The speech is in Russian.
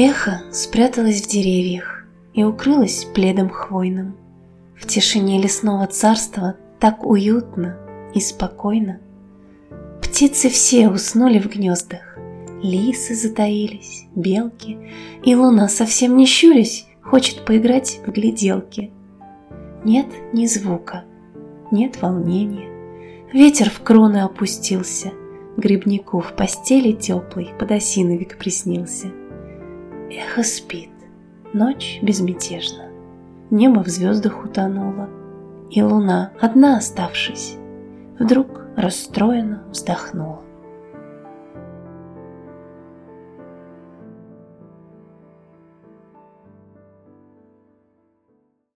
Эхо спряталось в деревьях и укрылось пледом хвойным. В тишине лесного царства так уютно и спокойно. Птицы все уснули в гнездах, лисы затаились, белки, и луна совсем не щурясь хочет поиграть в гляделки. Нет ни звука, нет волнения. Ветер в кроны опустился, Грибнику в постели теплой подосиновик приснился. Эхо спит, ночь безмятежна, Небо в звездах утонуло, И луна, одна оставшись, Вдруг расстроенно вздохнула.